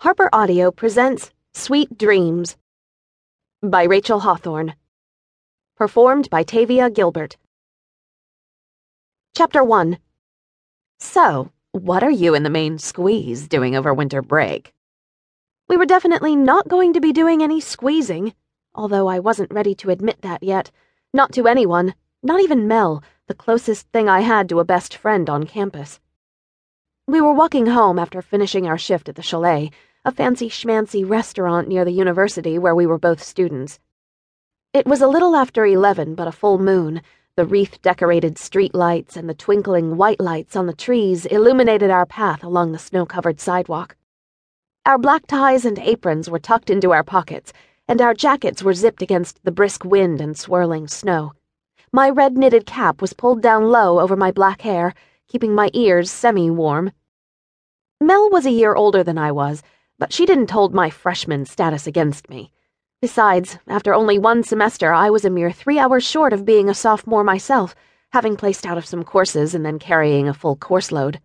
Harper Audio presents Suite Dreams by Rachel Hawthorne. Performed by Tavia Gilbert. Chapter 1 So, what are you and the main squeeze doing over winter break? We were definitely not going to be doing any squeezing, although I wasn't ready to admit that yet. Not to anyone, not even Mel, the closest thing I had to a best friend on campus. We were walking home after finishing our shift at the chalet, a fancy schmancy restaurant near the university where we were both students. It was a little after eleven, but a full moon. The wreath decorated street lights and the twinkling white lights on the trees illuminated our path along the snow covered sidewalk. Our black ties and aprons were tucked into our pockets, and our jackets were zipped against the brisk wind and swirling snow. My red knitted cap was pulled down low over my black hair keeping my ears semi warm. Mel was a year older than I was, but she didn't hold my freshman status against me. Besides, after only one semester, I was a mere three hours short of being a sophomore myself, having placed out of some courses and then carrying a full course load.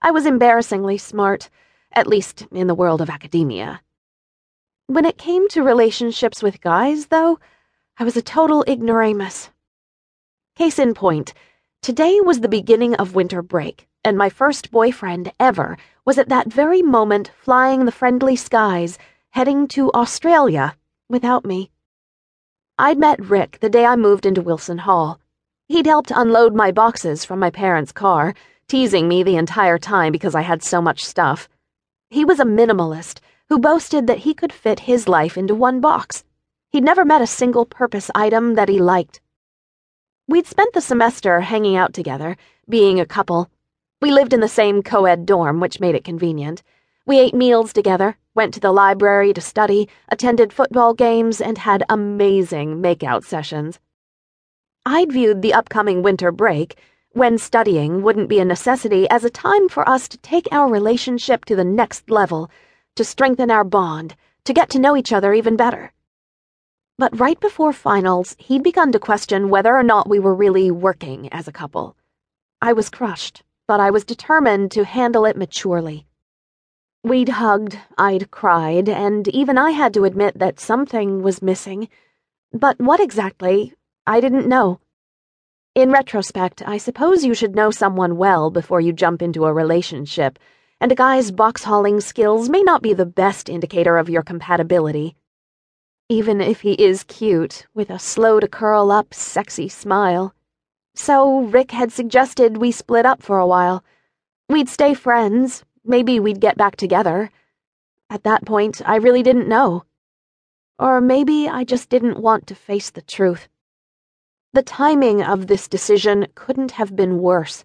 I was embarrassingly smart, at least in the world of academia. When it came to relationships with guys, though, I was a total ignoramus. Case in point, Today was the beginning of winter break, and my first boyfriend ever was at that very moment flying the friendly skies, heading to Australia without me. I'd met Rick the day I moved into Wilson Hall. He'd helped unload my boxes from my parents' car, teasing me the entire time because I had so much stuff. He was a minimalist who boasted that he could fit his life into one box. He'd never met a single purpose item that he liked. We'd spent the semester hanging out together, being a couple. We lived in the same co ed dorm, which made it convenient. We ate meals together, went to the library to study, attended football games, and had amazing makeout sessions. I'd viewed the upcoming winter break, when studying wouldn't be a necessity, as a time for us to take our relationship to the next level, to strengthen our bond, to get to know each other even better. But right before finals, he'd begun to question whether or not we were really working as a couple. I was crushed, but I was determined to handle it maturely. We'd hugged, I'd cried, and even I had to admit that something was missing. But what exactly, I didn't know. In retrospect, I suppose you should know someone well before you jump into a relationship, and a guy's box hauling skills may not be the best indicator of your compatibility even if he is cute, with a slow to curl up, sexy smile. So Rick had suggested we split up for a while. We'd stay friends, maybe we'd get back together. At that point, I really didn't know. Or maybe I just didn't want to face the truth. The timing of this decision couldn't have been worse.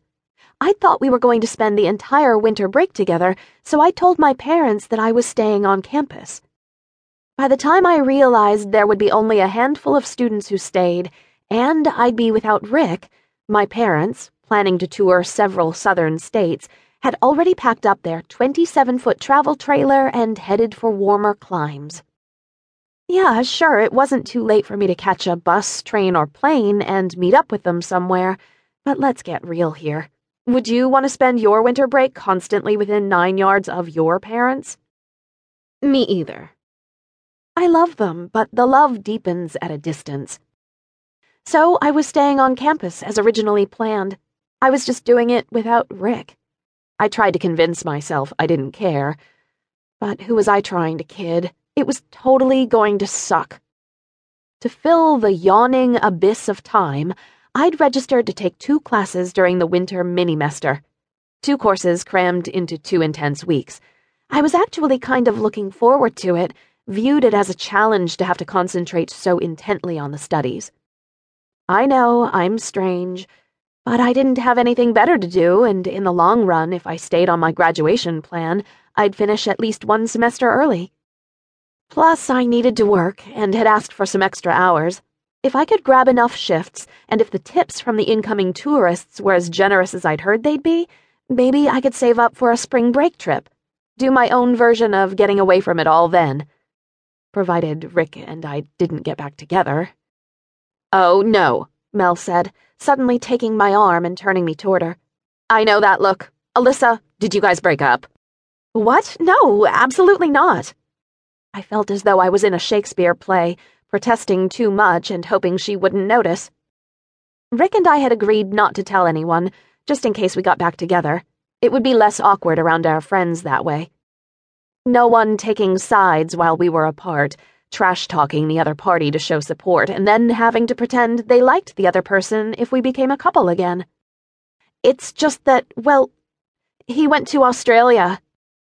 I thought we were going to spend the entire winter break together, so I told my parents that I was staying on campus. By the time I realized there would be only a handful of students who stayed, and I'd be without Rick, my parents, planning to tour several southern states, had already packed up their 27 foot travel trailer and headed for warmer climes. Yeah, sure, it wasn't too late for me to catch a bus, train, or plane and meet up with them somewhere, but let's get real here. Would you want to spend your winter break constantly within nine yards of your parents? Me either. I love them, but the love deepens at a distance. So I was staying on campus as originally planned. I was just doing it without Rick. I tried to convince myself I didn't care. But who was I trying to kid? It was totally going to suck. To fill the yawning abyss of time, I'd registered to take two classes during the winter minimester. Two courses crammed into two intense weeks. I was actually kind of looking forward to it viewed it as a challenge to have to concentrate so intently on the studies. I know I'm strange, but I didn't have anything better to do, and in the long run, if I stayed on my graduation plan, I'd finish at least one semester early. Plus, I needed to work and had asked for some extra hours. If I could grab enough shifts, and if the tips from the incoming tourists were as generous as I'd heard they'd be, maybe I could save up for a spring break trip. Do my own version of getting away from it all then provided Rick and I didn't get back together. Oh, no, Mel said, suddenly taking my arm and turning me toward her. I know that look. Alyssa, did you guys break up? What? No, absolutely not. I felt as though I was in a Shakespeare play, protesting too much and hoping she wouldn't notice. Rick and I had agreed not to tell anyone, just in case we got back together. It would be less awkward around our friends that way. No one taking sides while we were apart, trash talking the other party to show support, and then having to pretend they liked the other person if we became a couple again. It's just that, well, he went to Australia.